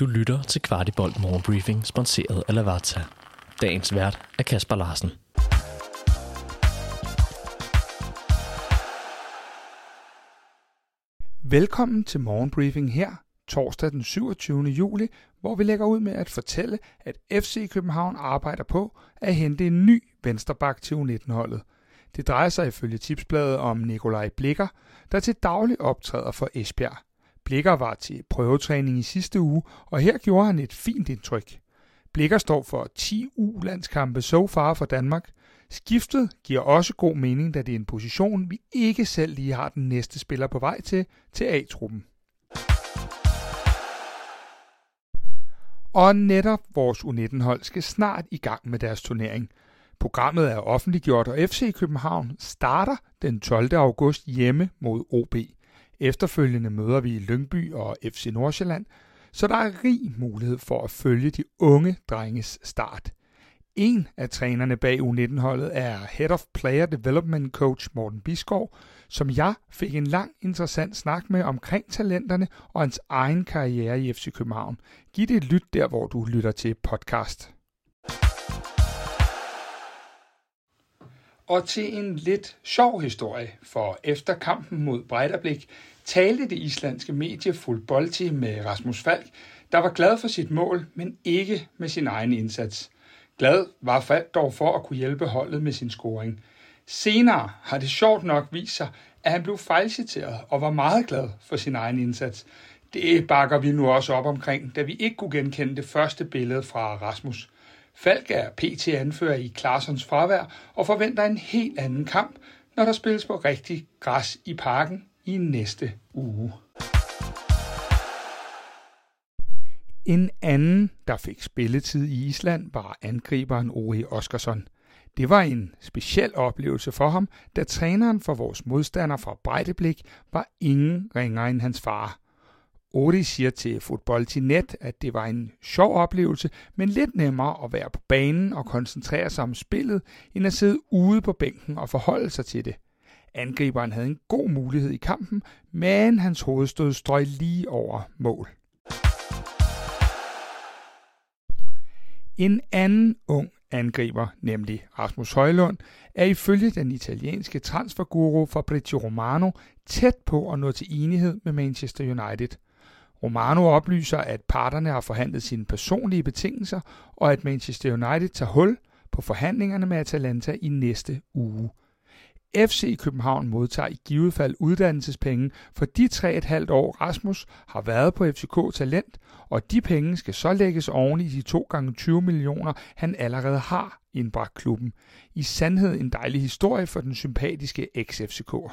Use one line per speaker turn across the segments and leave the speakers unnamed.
Du lytter til Kvartibolt Morgenbriefing, sponsoreret af Lavazza. Dagens vært er Kasper Larsen.
Velkommen til Morgenbriefing her, torsdag den 27. juli, hvor vi lægger ud med at fortælle, at FC København arbejder på at hente en ny vensterbak til U19-holdet. Det drejer sig ifølge tipsbladet om Nikolaj Blikker, der til daglig optræder for Esbjerg. Blikker var til prøvetræning i sidste uge, og her gjorde han et fint indtryk. Blikker står for 10 U-landskampe so far for Danmark. Skiftet giver også god mening, da det er en position, vi ikke selv lige har den næste spiller på vej til, til A-truppen. Og netop vores U19-hold skal snart i gang med deres turnering. Programmet er offentliggjort, og FC København starter den 12. august hjemme mod OB. Efterfølgende møder vi Lyngby og FC Nordsjælland, så der er rig mulighed for at følge de unge drenges start. En af trænerne bag U19-holdet er Head of Player Development Coach Morten Biskov, som jeg fik en lang interessant snak med omkring talenterne og hans egen karriere i FC København. Giv det et lyt der, hvor du lytter til podcast. Og til en lidt sjov historie, for efter kampen mod Breidablik talte det islandske medie Fulbolti med Rasmus Falk, der var glad for sit mål, men ikke med sin egen indsats. Glad var Falk dog for at kunne hjælpe holdet med sin scoring. Senere har det sjovt nok vist sig, at han blev fejlciteret og var meget glad for sin egen indsats. Det bakker vi nu også op omkring, da vi ikke kunne genkende det første billede fra Rasmus. Falk er PT anfører i Klarsons fravær og forventer en helt anden kamp, når der spilles på rigtig græs i parken i næste uge. En anden, der fik spilletid i Island, var angriberen Ori Oskarsson. Det var en speciel oplevelse for ham, da træneren for vores modstander fra Brejdeblik var ingen ringere end hans far. Ori siger til Net, at det var en sjov oplevelse, men lidt nemmere at være på banen og koncentrere sig om spillet, end at sidde ude på bænken og forholde sig til det. Angriberen havde en god mulighed i kampen, men hans hovedstød strøg lige over mål. En anden ung angriber, nemlig Rasmus Højlund, er ifølge den italienske transferguru Fabrizio Romano tæt på at nå til enighed med Manchester United. Romano oplyser, at parterne har forhandlet sine personlige betingelser, og at Manchester United tager hul på forhandlingerne med Atalanta i næste uge. FC København modtager i givet fald uddannelsespenge for de 3,5 år Rasmus har været på FCK Talent, og de penge skal så lægges oven i de 2 gange 20 millioner, han allerede har indbragt klubben. I sandhed en dejlig historie for den sympatiske ex-FCK'er.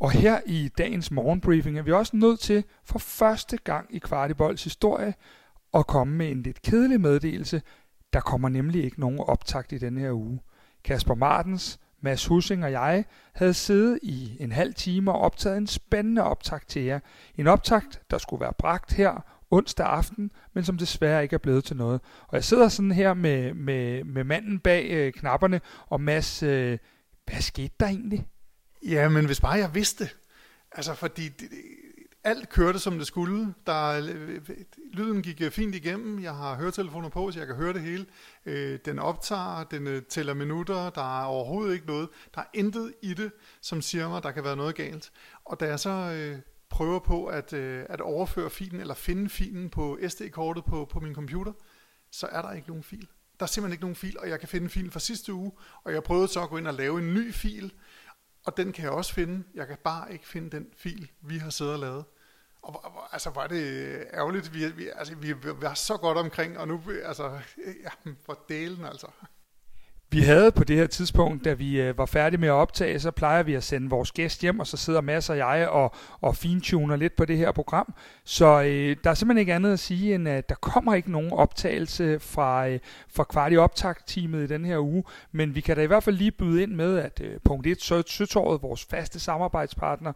Og her i dagens morgenbriefing er vi også nødt til for første gang i Kvartibolds historie at komme med en lidt kedelig meddelelse. Der kommer nemlig ikke nogen optakt i denne her uge. Kasper Martens, Mads Hussing og jeg havde siddet i en halv time og optaget en spændende optakt til jer. En optakt, der skulle være bragt her onsdag aften, men som desværre ikke er blevet til noget. Og jeg sidder sådan her med, med, med manden bag øh, knapperne, og Mads, øh, hvad skete der egentlig?
Ja, men hvis bare jeg vidste. Altså, fordi det, alt kørte, som det skulle. Der, øh, lyden gik øh, fint igennem. Jeg har høretelefoner på, så jeg kan høre det hele. Øh, den optager, den øh, tæller minutter. Der er overhovedet ikke noget. Der er intet i det, som siger mig, der kan være noget galt. Og da jeg så øh, prøver på at, øh, at overføre filen, eller finde filen på SD-kortet på, på min computer, så er der ikke nogen fil. Der er simpelthen ikke nogen fil, og jeg kan finde filen fra sidste uge, og jeg prøvede så at gå ind og lave en ny fil, og den kan jeg også finde. Jeg kan bare ikke finde den fil, vi har siddet og lavet. Og, og altså, var det øh, ærgerligt. Vi, vi, altså, vi, vi var så godt omkring, og nu, altså, ja, for delen altså.
Vi havde på det her tidspunkt, da vi øh, var færdige med at optage, så plejer vi at sende vores gæst hjem, og så sidder Mads og jeg og, og fintuner lidt på det her program. Så øh, der er simpelthen ikke andet at sige, end at der kommer ikke nogen optagelse fra, øh, fra kvart i teamet i den her uge. Men vi kan da i hvert fald lige byde ind med, at øh, punkt 1, Søtåret, vores faste samarbejdspartner,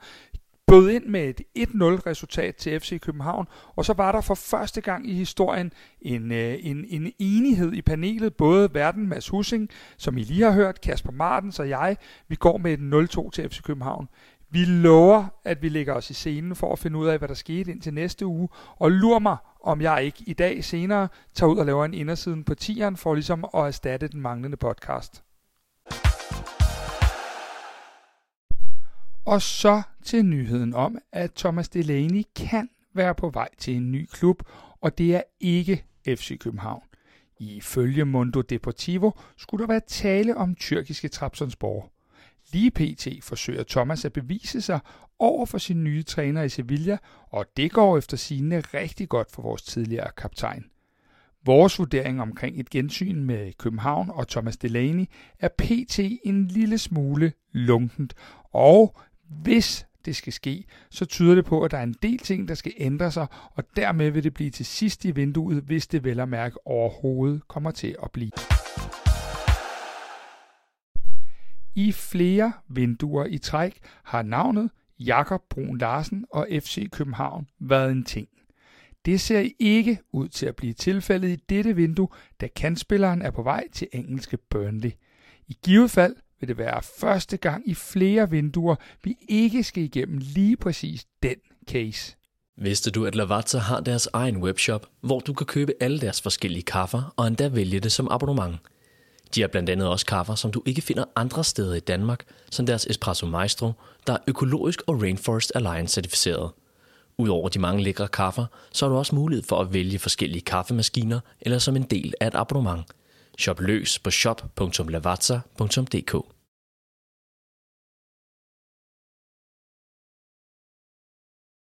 bød ind med et 1-0 resultat til FC København, og så var der for første gang i historien en, øh, en, en enighed i panelet, både Verden Mads Hussing, som I lige har hørt, Kasper Martens og jeg, vi går med et 0-2 til FC København. Vi lover, at vi lægger os i scenen for at finde ud af, hvad der skete indtil næste uge, og lur mig, om jeg ikke i dag senere tager ud og laver en indersiden på tieren for ligesom at erstatte den manglende podcast. Og så til nyheden om, at Thomas Delaney kan være på vej til en ny klub, og det er ikke FC København. Ifølge Mundo Deportivo skulle der være tale om tyrkiske Trabzonspor. Lige pt. forsøger Thomas at bevise sig over for sin nye træner i Sevilla, og det går efter sigende rigtig godt for vores tidligere kaptajn. Vores vurdering omkring et gensyn med København og Thomas Delaney er pt. en lille smule lunkent, og hvis det skal ske, så tyder det på, at der er en del ting, der skal ændre sig, og dermed vil det blive til sidst i vinduet, hvis det vel at mærke overhovedet kommer til at blive. I flere vinduer i træk har navnet Jakob Brun Larsen og FC København været en ting. Det ser ikke ud til at blive tilfældet i dette vindue, da kandspilleren er på vej til engelske Burnley. I givet fald vil det være første gang i flere vinduer, vi ikke skal igennem lige præcis den case.
Vidste du, at Lavazza har deres egen webshop, hvor du kan købe alle deres forskellige kaffer og endda vælge det som abonnement? De har blandt andet også kaffer, som du ikke finder andre steder i Danmark, som deres Espresso Maestro, der er økologisk og Rainforest Alliance certificeret. Udover de mange lækre kaffer, så har du også mulighed for at vælge forskellige kaffemaskiner eller som en del af et abonnement. Shop løs på shop.lavazza.dk